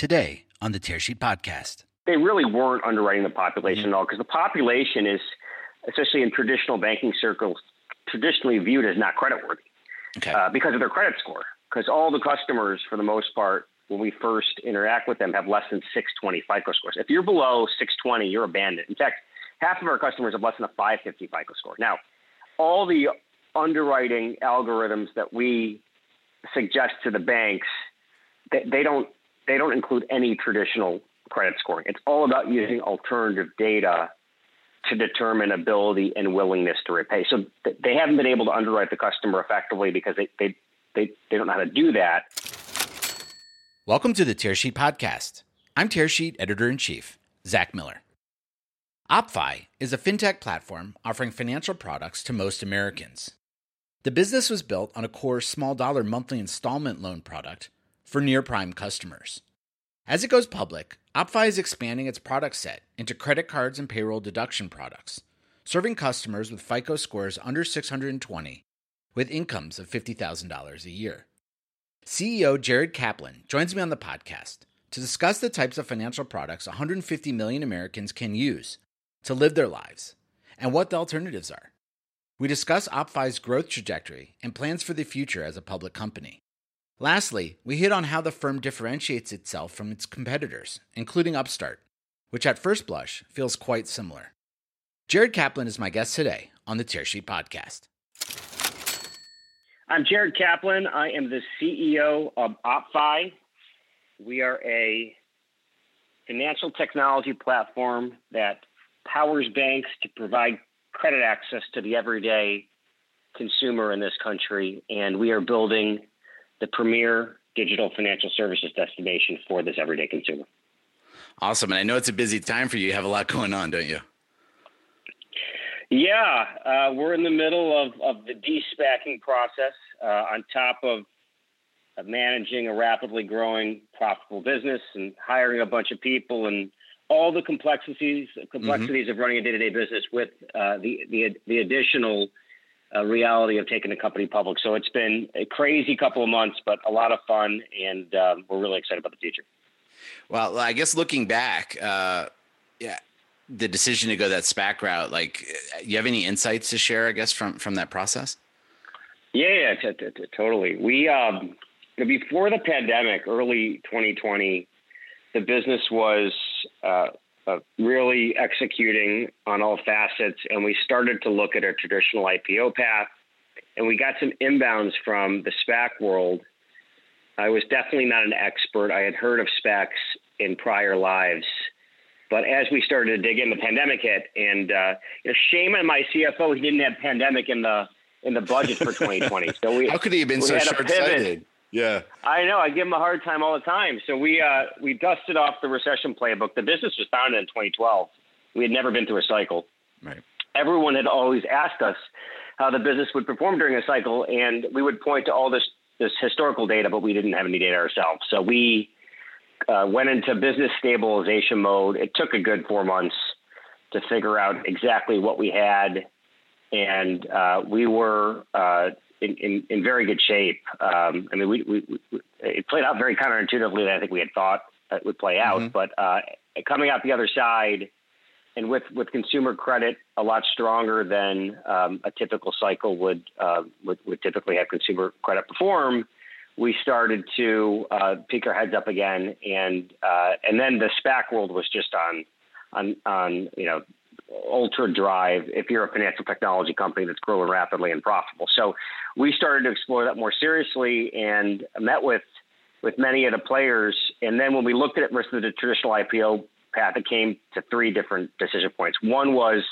today on the Tearsheet Podcast. They really weren't underwriting the population at all because the population is, especially in traditional banking circles, traditionally viewed as not creditworthy okay. uh, because of their credit score. Because all the customers, for the most part, when we first interact with them, have less than 620 FICO scores. If you're below 620, you're abandoned. In fact, half of our customers have less than a 550 FICO score. Now, all the underwriting algorithms that we suggest to the banks, they, they don't they don't include any traditional credit scoring. It's all about using alternative data to determine ability and willingness to repay. So they haven't been able to underwrite the customer effectively because they they they, they don't know how to do that. Welcome to the Tearsheet Podcast. I'm Tearsheet Editor in Chief, Zach Miller. OppFi is a fintech platform offering financial products to most Americans. The business was built on a core small dollar monthly installment loan product for near prime customers. As it goes public, OppFi is expanding its product set into credit cards and payroll deduction products, serving customers with FICO scores under 620 with incomes of $50,000 a year. CEO Jared Kaplan joins me on the podcast to discuss the types of financial products 150 million Americans can use to live their lives and what the alternatives are. We discuss OppFi's growth trajectory and plans for the future as a public company. Lastly, we hit on how the firm differentiates itself from its competitors, including Upstart, which at first blush feels quite similar. Jared Kaplan is my guest today on the Tearsheet Podcast. I'm Jared Kaplan. I am the CEO of OppFi. We are a financial technology platform that powers banks to provide credit access to the everyday consumer in this country, and we are building the premier digital financial services destination for this everyday consumer. Awesome. And I know it's a busy time for you. You have a lot going on, don't you? Yeah, uh, we're in the middle of, of the de-SPACing process uh, on top of, of, managing a rapidly growing profitable business and hiring a bunch of people and all the complexities complexities mm-hmm. of running a day to day business with uh, the, the the additional uh, reality of taking the company public. So it's been a crazy couple of months, but a lot of fun, and um, we're really excited about the future. Well, I guess looking back, uh, yeah, the decision to go that SPAC route, like, you have any insights to share? I guess from from that process. Yeah, yeah, t- t- t- totally. We um, before the pandemic, early 2020 the business was uh, really executing on all facets, and we started to look at a traditional IPO path. And we got some inbounds from the SPAC world. I was definitely not an expert. I had heard of SPACs in prior lives. But as we started to dig in, the pandemic hit, and uh, you know, shame on my CFO, he didn't have pandemic in the in the budget for 2020. So we how could he have been so short sighted? Yeah. I know. I give him a hard time all the time. So we uh, we dusted off the recession playbook. The business was founded in 2012. We had never been through a cycle. Right. Everyone had always asked us how the business would perform during a cycle, and we would point to all this this historical data, but we didn't have any data ourselves. So we uh, went into business stabilization mode. It took a good four months to figure out exactly what we had, and uh, we were uh, in, in, in very good shape. Um, I mean, we, we, we, it played out very counterintuitively than I think we had thought it would play out. Mm-hmm. But uh, coming out the other side, and with with consumer credit a lot stronger than um, a typical cycle would, uh, would, would typically have consumer credit perform, we started to uh, peek our heads up again, and uh, and then the SPAC world was just on on on you know ultra drive if you're a financial technology company that's growing rapidly and profitable. So we started to explore that more seriously and met with with many of the players. And then when we looked at it versus the traditional IPO path, it came to three different decision points. One was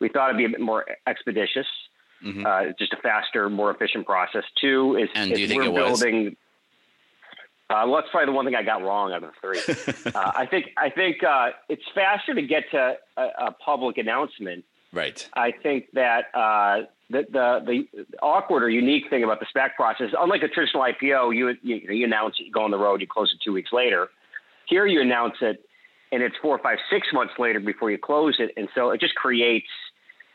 we thought it'd be a bit more expeditious, mm-hmm. uh, just a faster, more efficient process. Two is, and do you think we're building. Uh, well, that's probably the one thing I got wrong out of the three. uh, I think I think uh, it's faster to get to a, a, public announcement. Right. I think that uh, the, the the awkward or unique thing about the SPAC process, unlike a traditional IPO, you you, you announce it, you go on the road, you close it two weeks later. Here, you announce it, and it's four, five, six months later before you close it, and so it just creates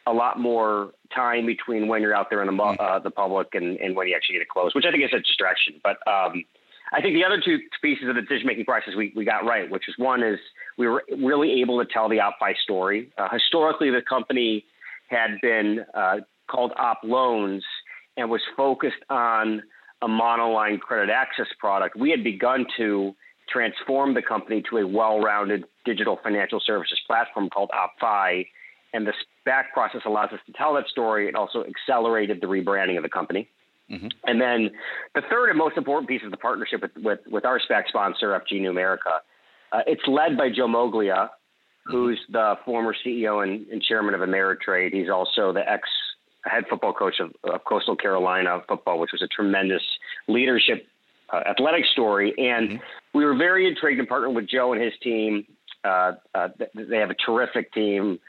a lot more time between when you're out there in the mm. uh, the public and, and when you actually get it closed, which I think is a distraction. But um, I think the other two pieces of the decision making process we, we got right, which is one is we were really able to tell the OppFi story. Uh, historically, the company had been uh, called OppLoans and was focused on a monoline credit access product. We had begun to transform the company to a well-rounded digital financial services platform called OppFi. and the SPAC process allows us to tell that story. It also accelerated the rebranding of the company. Mm-hmm. And then the third and most important piece of the partnership with, with, with our SPAC sponsor, FG New America, uh, it's led by Joe Moglia, who's the former CEO and, and, chairman of Ameritrade. He's also the ex head football coach of, of, Coastal Carolina football, which was a tremendous leadership uh, athletic story. And mm-hmm. we were very intrigued in partnering with Joe and his team. Uh, uh they have a terrific team.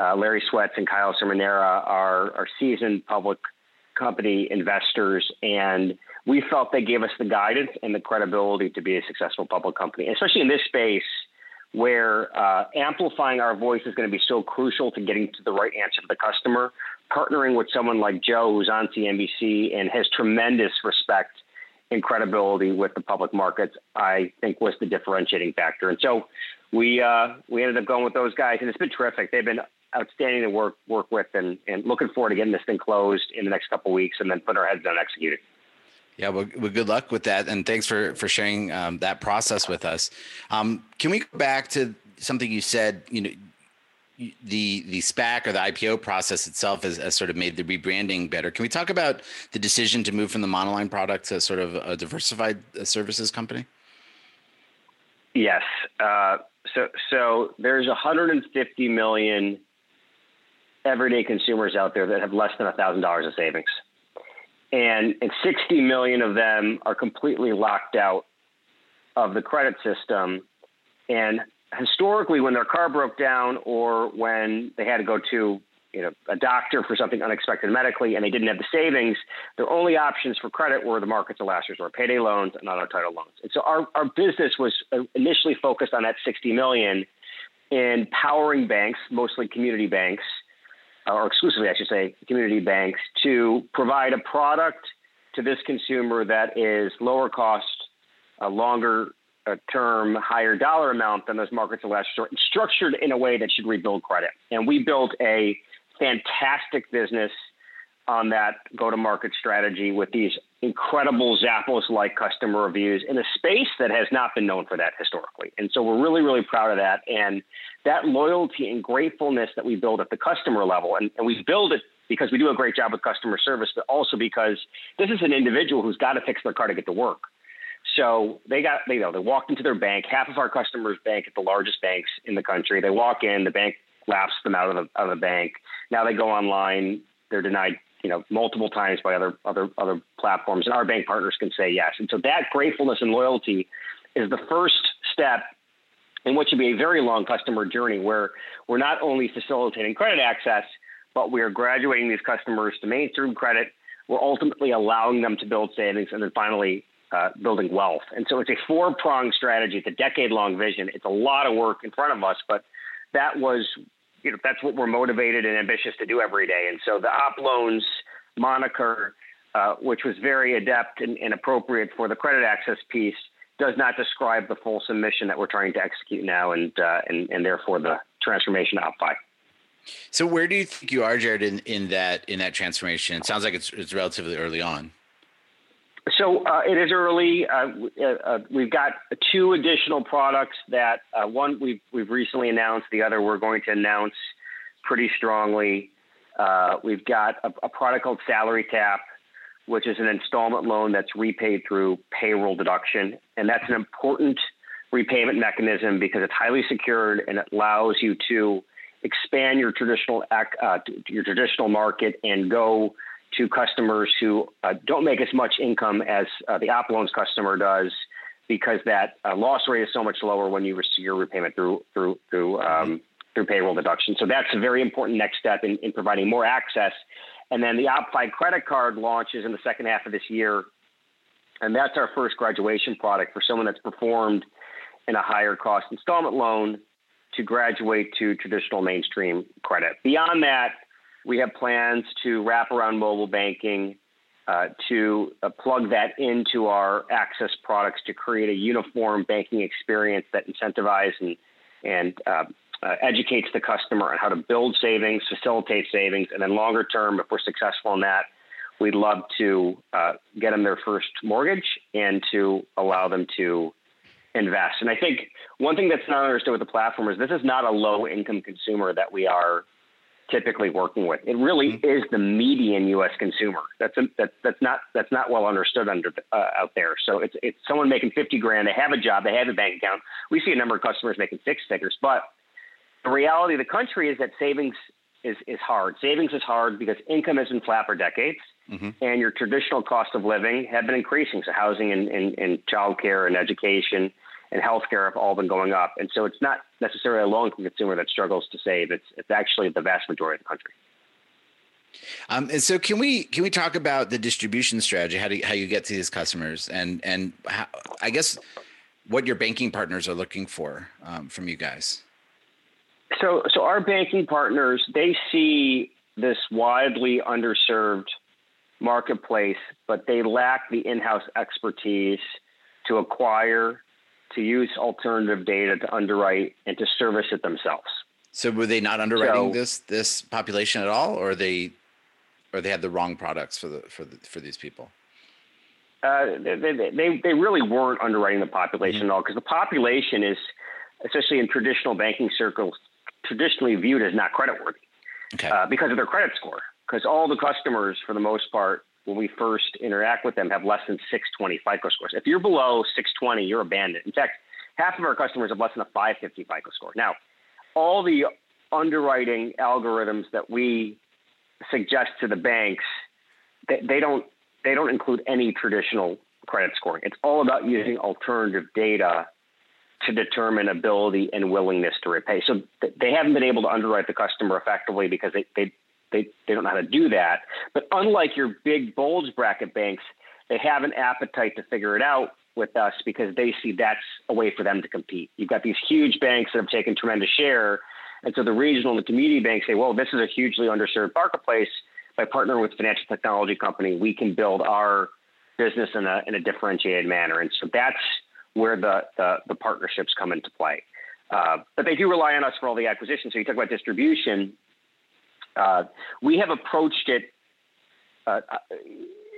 Uh, Larry Swets and Kyle Cerminara are, are seasoned public company investors, and we felt they gave us the guidance and the credibility to be a successful public company, especially in this space where uh, amplifying our voice is going to be so crucial to getting to the right answer for the customer. Partnering with someone like Joe, who's on CNBC and has tremendous respect and credibility with the public markets, I think was the differentiating factor. And so we uh, we ended up going with those guys, and it's been terrific. They've been outstanding to work work with, and, and looking forward to getting this thing closed in the next couple weeks, and then put our heads down and execute it. Yeah, well, well, good luck with that, and thanks for for sharing um, that process with us. Um, can we go back to something you said? You know, the the SPAC or the IPO process itself has, has, sort of made the rebranding better. Can we talk about the decision to move from the monoline product to sort of a diversified uh, services company? Yes. Uh, so so there's 150 million everyday consumers out there that have less than $1,000 of savings. And, and 60 million of them are completely locked out of the credit system. And historically, when their car broke down or when they had to go to you know, a doctor for something unexpected medically and they didn't have the savings, their only options for credit were the markets of last resort, payday loans and auto title loans. And so our, our business was uh, initially focused on that 60 million in powering banks, mostly community banks, or exclusively, I should say, community banks to provide a product to this consumer that is lower cost, a longer term, higher dollar amount than those markets of last resort, structured in a way that should rebuild credit. And we built a fantastic business on that go to market strategy with these incredible Zappos like customer reviews in a space that has not been known for that historically. And so we're really, really proud of that. And that loyalty and gratefulness that we build at the customer level, and, and we build it because we do a great job with customer service, but also because this is an individual who's got to fix their car to get to work. So they got, they, you know, they walked into their bank. Half of our customers bank at the largest banks in the country. They walk in, the bank laps them out of the, out of the bank. Now they go online. They're denied you know multiple times by other other other platforms, and our bank partners can say yes. And so that gratefulness and loyalty is the first step in what should be a very long customer journey, where we're not only facilitating credit access, but we are graduating these customers to mainstream credit. We're ultimately allowing them to build savings, and then finally uh, building wealth. And so it's a four pronged strategy. It's a decade long vision. It's a lot of work in front of us, but that was you know, that's what we're motivated and ambitious to do every day. And so the OppLoans moniker, uh, which was very adept and, and, appropriate for the credit access piece, does not describe the full mission that we're trying to execute now, and uh, and, and therefore the transformation of OppFi. So where do you think you are, Jared, in, in that in that transformation? It sounds like it's it's relatively early on. So uh, it is early. Uh, uh, uh, we've got two additional products that uh, one we've we've recently announced. The other we're going to announce pretty strongly. Uh, we've got a, a, product called SalaryTap, which is an installment loan that's repaid through payroll deduction, and that's an important repayment mechanism because it's highly secured and it allows you to expand your traditional your traditional market and go to customers who uh, don't make as much income as uh, the OppLoans customer does because that uh, loss rate is so much lower when you receive your repayment through through through um, through payroll deduction. So that's a very important next step in, in providing more access. And then the OppFi credit card launches in the second half of this year, and that's our first graduation product for someone that's performed in a higher cost installment loan to graduate to traditional mainstream credit. Beyond that we have plans to wrap around mobile banking uh, to uh, plug that into our access products to create a uniform banking experience that incentivizes and, and uh, uh, educates the customer on how to build savings, facilitate savings, and then longer term, if we're successful in that, we'd love to uh, get them their first mortgage and to allow them to invest. And I think one thing that's not understood with the platform is this is not a low income consumer that we are typically working with. It really mm-hmm. is the median U.S. consumer. That's a, that, that's not that's not well understood under uh, out there. So it's it's someone making fifty grand. They have a job. They have a bank account. We see a number of customers making six figures, but the reality of the country is that savings is is hard. Savings is hard because income has been flat for decades. Mm-hmm. And your traditional cost of living have been increasing. So housing and, and, and childcare and education and healthcare have all been going up. And so it's not necessarily a low income consumer that struggles to save. It's it's actually the vast majority of the country. Um, and so, can we can we talk about the distribution strategy? How do you, how you get to these customers, and and how, I guess what your banking partners are looking for um, from you guys. So, so our banking partners they see this widely underserved marketplace, but they lack the in-house expertise to acquire to use alternative data to underwrite and to service it themselves. So were they not underwriting so, this this population at all, or they or they had the wrong products for the for the, for these people? Uh, they, they, they really weren't underwriting the population mm-hmm. at all because the population is, especially in traditional banking circles, traditionally viewed as not creditworthy okay. uh, because of their credit score. Because all the customers, for the most part, when we first interact with them have less than 620 FICO scores. If you're below 620, you're abandoned. In fact, half of our customers have less than a 550 FICO score. Now, all the underwriting algorithms that we suggest to the banks, they, they don't they don't include any traditional credit scoring. It's all about using alternative data to determine ability and willingness to repay. So they haven't been able to underwrite the customer effectively because they, they they, they don't know how to do that. But unlike your big bulge bracket banks, they have an appetite to figure it out with us because they see that's a way for them to compete. You've got these huge banks that have taken tremendous share. And so the regional and the community banks say, well, this is a hugely underserved marketplace. By partnering with financial technology company, we can build our business in a, in a differentiated manner. And so that's where the, the, the partnerships come into play. Uh, but they do rely on us for all the acquisition. So you talk about distribution. Uh, we have approached it uh,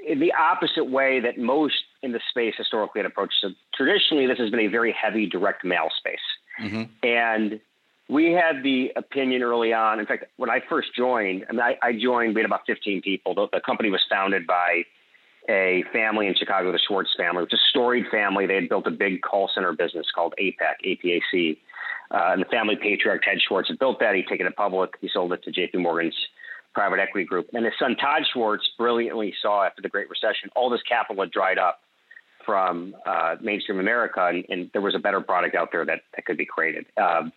in the opposite way that most in the space historically had approached it. So traditionally, this has been a very heavy direct mail space. Mm-hmm. And we had the opinion early on. In fact, when I first joined, I mean, I, I joined, we had about 15 people. The, the, company was founded by a family in Chicago, the Schwartz family, which is a storied family. They had built a big call center business called APAC, APAC. Uh, and the family patriarch Ted Schwartz had built that. He'd taken it public. He sold it to J.P. Morgan's private equity group. And his son Todd Schwartz brilliantly saw after the Great Recession all this capital had dried up from uh, mainstream America, and, and, there was a better product out there that, that could be created. Um,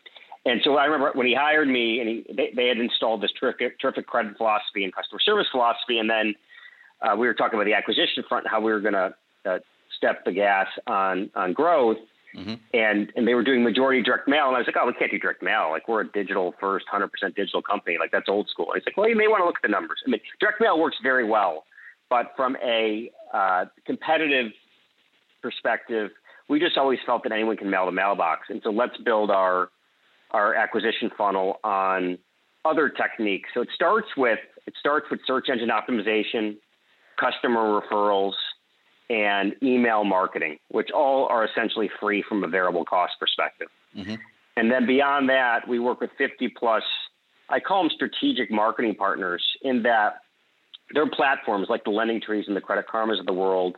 and so I remember when he hired me, and he, they, they, had installed this terrific, terrific credit philosophy and customer service philosophy, and then uh, we were talking about the acquisition front, how we were going to uh, step the gas on on growth. Mm-hmm. And and they were doing majority direct mail, and I was like, oh, we can't do direct mail. Like we're a digital first, hundred percent digital company. Like that's old school. And he's like, well, you may want to look at the numbers. I mean, direct mail works very well, but from a uh, competitive perspective, we just always felt that anyone can mail the mailbox, and so let's build our our acquisition funnel on other techniques. So it starts with it starts with search engine optimization, customer referrals, and email marketing, which all are essentially free from a variable cost perspective. Mm-hmm. And then beyond that, we work with 50 plus, I call them strategic marketing partners, in that they're platforms like the Lending Trees and the Credit Karmas of the world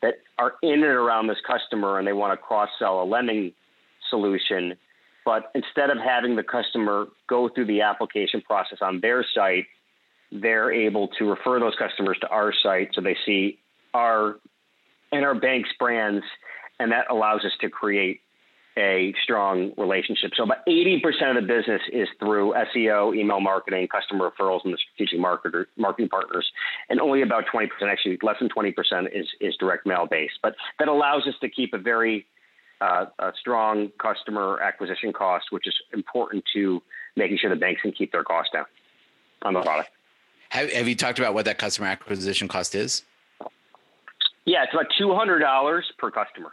that are in and around this customer and they want to cross sell a lending solution. But instead of having the customer go through the application process on their site, they're able to refer those customers to our site so they see our and our bank's brands, and that allows us to create a strong relationship. So about 80% of the business is through SEO, email marketing, customer referrals, and the strategic marketer, marketing partners. And only about 20%, actually less than 20% is, is direct mail based. But that allows us to keep a very uh, a strong customer acquisition cost, which is important to making sure the banks can keep their costs down on the product. Have, have you talked about what that customer acquisition cost is? Yeah, it's about two hundred dollars per customer.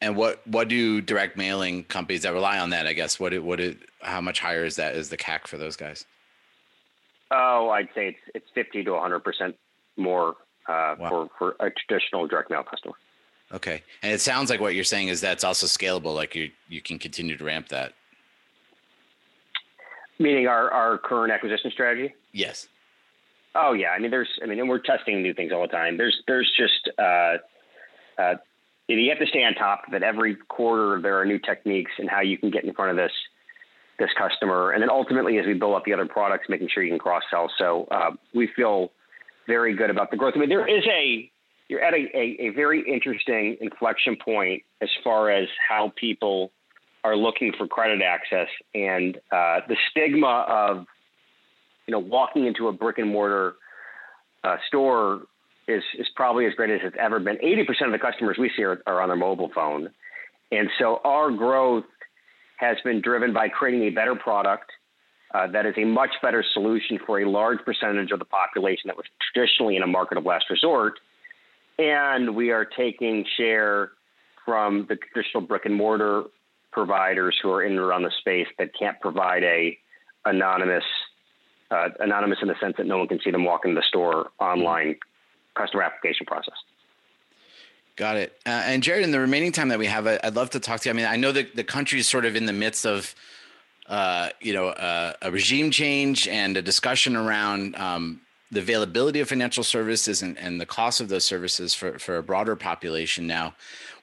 And what what do direct mailing companies that rely on that? I guess what it, what it, how much higher is that is the CAC for those guys? Oh, I'd say it's it's fifty to hundred percent more uh, wow. for for a traditional direct mail customer. Okay, and it sounds like what you're saying is that's also scalable. Like you you can continue to ramp that. Meaning our our current acquisition strategy. Yes. Oh yeah, I mean there's I mean and we're testing new things all the time. There's there's just uh, uh, you have to stay on top of it. Every quarter there are new techniques and how you can get in front of this this customer, and then ultimately as we build up the other products, making sure you can cross sell. So uh, we feel very good about the growth. I mean there is a you're at a, a, a very interesting inflection point as far as how people are looking for credit access and uh, the stigma of you know walking into a brick and mortar uh, store is is probably as great as it's ever been. Eighty percent of the customers we see are, are on their mobile phone, and so our growth has been driven by creating a better product uh, that is a much better solution for a large percentage of the population that was traditionally in a market of last resort and we are taking share from the traditional brick and mortar providers who are in and around the space that can't provide a anonymous uh, anonymous in the sense that no one can see them walk in the store online customer application process. Got it. Uh, and Jared, in the remaining time that we have, I'd love to talk to you. I mean, I know that the country is sort of in the midst of, uh, you know, uh, a regime change and a discussion around um, the availability of financial services and, and the cost of those services for, for a broader population now.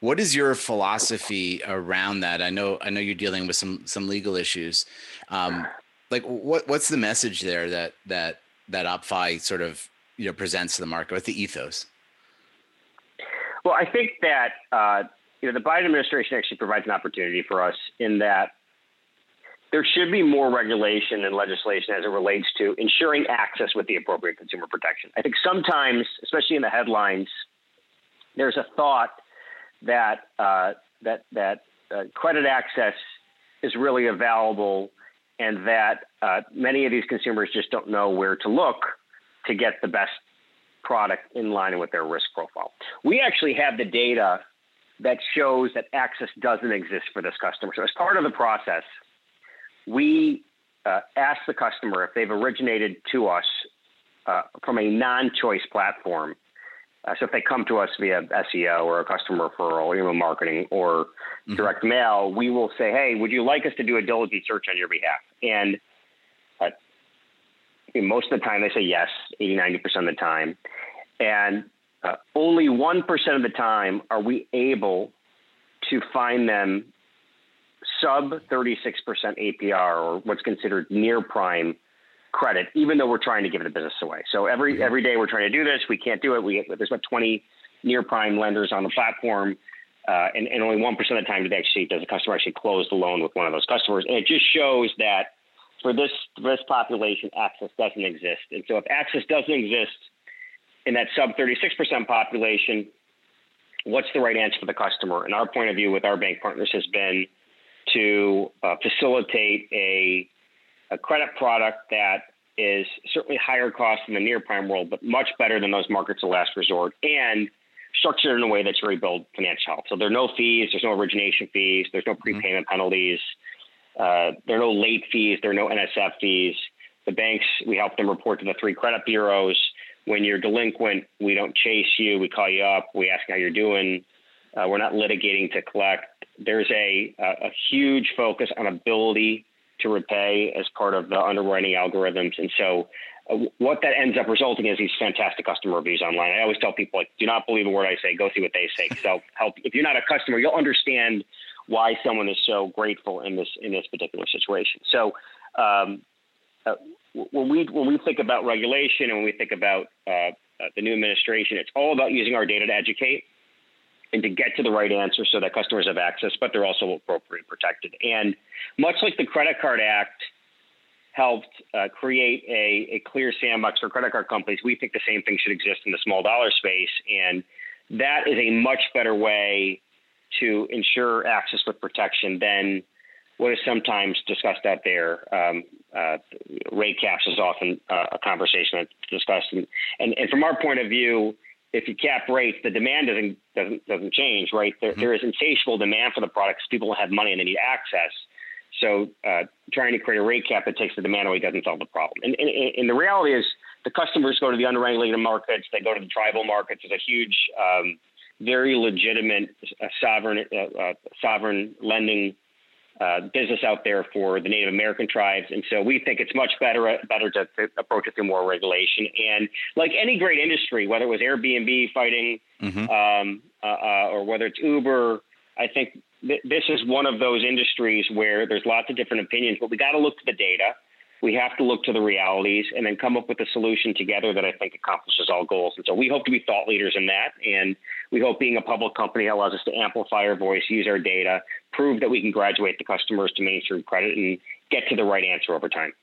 What is your philosophy around that? I know I know you're dealing with some some legal issues. Um, like what what's the message there that that that OppFi sort of you know presents to the market? What's the ethos? Well, I think that uh, you know the Biden administration actually provides an opportunity for us in that there should be more regulation and legislation as it relates to ensuring access with the appropriate consumer protection. I think sometimes, especially in the headlines, there's a thought that uh, that that uh, credit access is really available, and that uh, many of these consumers just don't know where to look to get the best product in line with their risk profile. We actually have the data that shows that access doesn't exist for this customer. So as part of the process, we uh, ask the customer if they've originated to us uh, from a non-choice platform. Uh, so if they come to us via SEO or a customer referral, email marketing, or mm-hmm. direct mail, we will say, "Hey, would you like us to do a diligent search on your behalf?" And uh, most of the time, they say yes, 80, 90 percent of the time, and uh, only one percent of the time are we able to find them sub 36% APR or what's considered near prime credit, even though we're trying to give the business away. So every mm-hmm. every day we're trying to do this, we can't do it. We there's about 20 near prime lenders on the platform, uh, and, and only one percent of the time they actually does the customer actually close the loan with one of those customers, and it just shows that for this for this population, access doesn't exist. And so if access doesn't exist in that sub 36% population, what's the right answer for the customer? And our point of view with our bank partners has been to uh, facilitate a, a credit product that is certainly higher cost in the near prime world, but much better than those markets of last resort and structured in a way that's very build financial health. So there are no fees, there's no origination fees, there's no mm-hmm. prepayment mm-hmm. penalties, uh, there are no late fees, there are no NSF fees. The banks, we help them report to the three credit bureaus. When you're delinquent, we don't chase you, we call you up, we ask how you're doing. Uh, we're not litigating to collect there's a, a, huge focus on ability to repay as part of the underwriting algorithms. And so uh, what that ends up resulting is these fantastic customer reviews online. I always tell people, like, do not believe a word I say, go see what they say. So help, if you're not a customer, you'll understand why someone is so grateful in this, in this particular situation. So, um, uh, when we, when we think about regulation and when we think about, uh, uh the new administration, it's all about using our data to educate and to get to the right answer so that customers have access, but they're also appropriately protected. And much like the Credit Card Act helped uh, create a, a clear sandbox for credit card companies, we think the same thing should exist in the small dollar space. And that is a much better way to ensure access with protection than what is sometimes discussed out there. Um, uh, rate caps is often uh, a conversation that's discussed. And, and, and, from our point of view, if you cap rates, the demand doesn't doesn't doesn't change, right? There, mm-hmm. there is insatiable demand for the products. People have money and they need access. So uh, trying to create a rate cap that takes the demand away doesn't solve the problem. And, and, and, the reality is, the customers go to the unregulated markets. They go to the tribal markets. There's a huge, um, very legitimate uh, sovereign uh, uh sovereign lending uh, business out there for the Native American tribes, and so we think it's much better better to, to approach it through more regulation. And like any great industry, whether it was Airbnb fighting, mm-hmm. um, uh, uh, or whether it's Uber, I think th- this is one of those industries where there's lots of different opinions, but we got to look to the data. We have to look to the realities and then come up with a solution together that I think accomplishes all goals. And so we hope to be thought leaders in that. And we hope being a public company allows us to amplify our voice, use our data, prove that we can graduate the customers to mainstream credit and get to the right answer over time.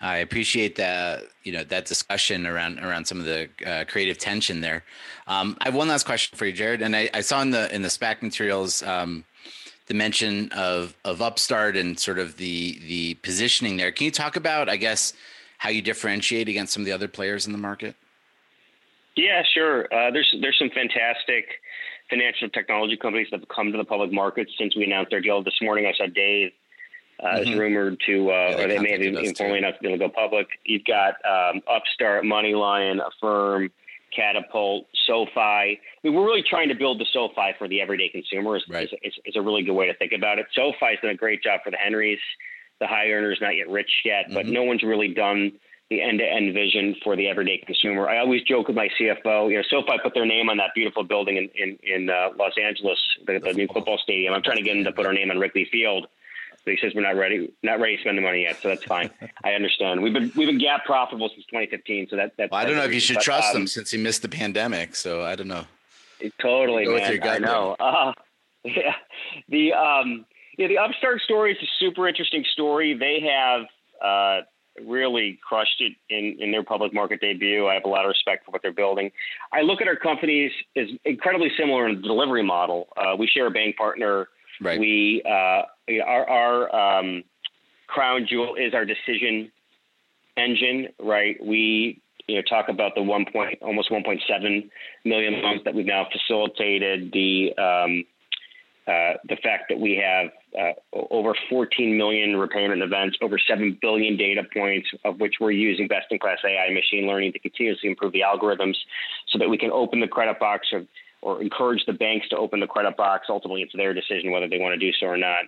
I appreciate that you know that discussion around around some of the uh, creative tension there. Um, I have one last question for you, Jared, and I, I saw in the in the SPAC materials um, the mention of of Upstart and sort of the the positioning there. Can you talk about, I guess, how you differentiate against some of the other players in the market? Yeah, sure. Uh, there's there's some fantastic financial technology companies that have come to the public market since we announced our deal this morning. I saw Dave uh, mm-hmm. is rumored to, uh, yeah, or they may have been informally enough to go public. You've got um, Upstart, MoneyLion, Affirm, Katapult, SoFi. I mean, we're really trying to build the SoFi for the everyday consumer. Is, right. is, is, a really good way to think about it. SoFi's done a great job for the Henrys, the high earners, not yet rich yet, but mm-hmm. no one's really done the end-to-end vision for the everyday consumer. I always joke with my CFO. You know, SoFi put their name on that beautiful building in in, in uh, Los Angeles, the, the new football stadium. I'm trying to get them to put our name on Wrigley Field. But he says we're not ready, not ready to spend the money yet, so that's fine. I understand. We've been we've been GAAP profitable since 2015, so that that's. Well, I don't know if you should but, trust um, him since he missed the pandemic. So I don't know. Totally, man. I know. Uh, yeah, the um, yeah, the Upstart story is a super interesting story. They have uh, really crushed it in, in their public market debut. I have a lot of respect for what they're building. I look at our companies as incredibly similar in the delivery model. Uh, we share a bank partner. Right. We uh, our, our um, crown jewel is our decision engine, right? We you know talk about the one point almost 1.7 million loans that we've now facilitated. The um, uh, the fact that we have uh, over 14 million repayment events, over 7 billion data points, of which we're using best in class AI machine learning to continuously improve the algorithms so that we can open the credit box or, or encourage the banks to open the credit box. Ultimately, it's their decision whether they want to do so or not.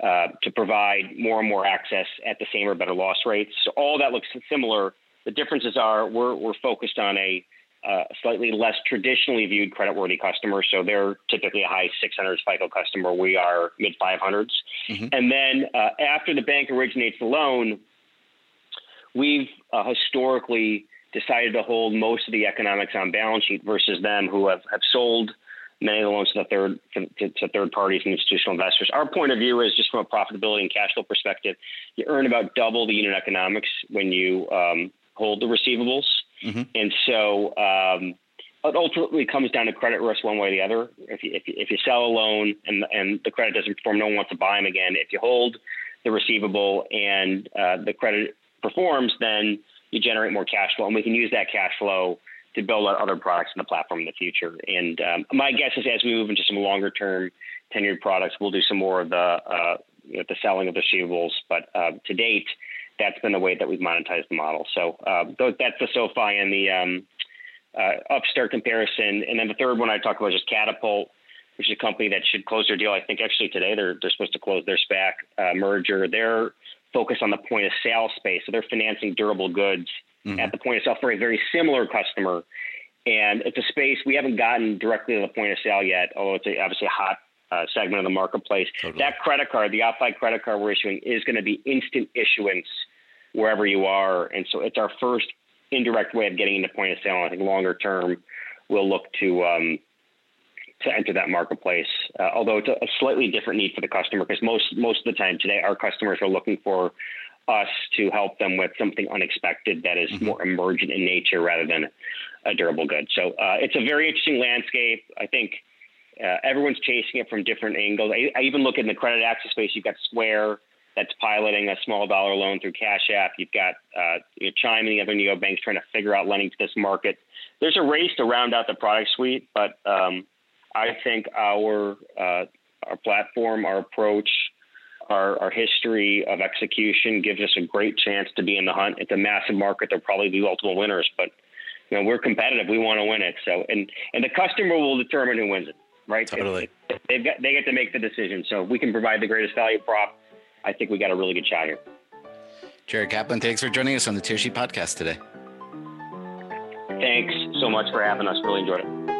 Uh, to provide more and more access at the same or better loss rates. So all that looks similar. The differences are we're, we're focused on a uh, slightly less traditionally viewed creditworthy customer. So they're typically a high 600s FICO customer. We are mid 500s. Mm-hmm. And then uh, after the bank originates the loan, we've uh, historically decided to hold most of the economics on balance sheet versus them who have, have sold – many of the loans to the third to, to, third parties and institutional investors. Our point of view is just from a profitability and cash flow perspective, you earn about double the unit economics when you um, hold the receivables, mm-hmm. and so. Um, it ultimately comes down to credit risk one way or the other. If you, if you, if you sell a loan and and the credit doesn't perform, no one wants to buy them again. If you hold the receivable and uh, the credit performs, then you generate more cash flow, and we can use that cash flow to build out other products in the platform in the future. And um, my guess is as we move into some longer term tenured products, we'll do some more of the uh, you know, the selling of the receivables. But uh, to date, that's been the way that we've monetized the model. So uh, that's the SoFi and the um, uh, Upstart comparison. And then the third one I talked about is just Katapult, which is a company that should close their deal. I think actually today they're they're supposed to close their SPAC uh, merger. They're focused on the point of sale space, so they're financing durable goods mm-hmm. at the point of sale for a very similar customer. And it's a space we haven't gotten directly to the point of sale yet, although it's a, obviously a hot uh, segment of the marketplace. Totally. That credit card, the OppFi credit card we're issuing, is going to be instant issuance wherever you are. And so it's our first indirect way of getting into point of sale. I think longer term, we'll look to um, to enter that marketplace. Uh, although it's a, a, slightly different need for the customer, because most most of the time today, our customers are looking for us to help them with something unexpected that is mm-hmm. more emergent in nature rather than a durable good. So uh, it's a very interesting landscape. I think uh, everyone's chasing it from different angles. I, I, even look in the credit access space. You've got Square that's piloting a small dollar loan through Cash App. You've got uh, you know, Chime and the other neo banks trying to figure out lending to this market. There's a race to round out the product suite, but um, I think our uh, our platform, our approach, our, our history of execution gives us a great chance to be in the hunt. It's a massive market. There'll probably be multiple winners, but you know we're competitive. We want to win it. So and and the customer will determine who wins it, right? Totally. they've got they get to make the decision. So if we can provide the greatest value prop. I think we got a really good shot here. Jared Kaplan, thanks for joining us on the Tearsheet podcast today. Thanks so much for having us. Really enjoyed it.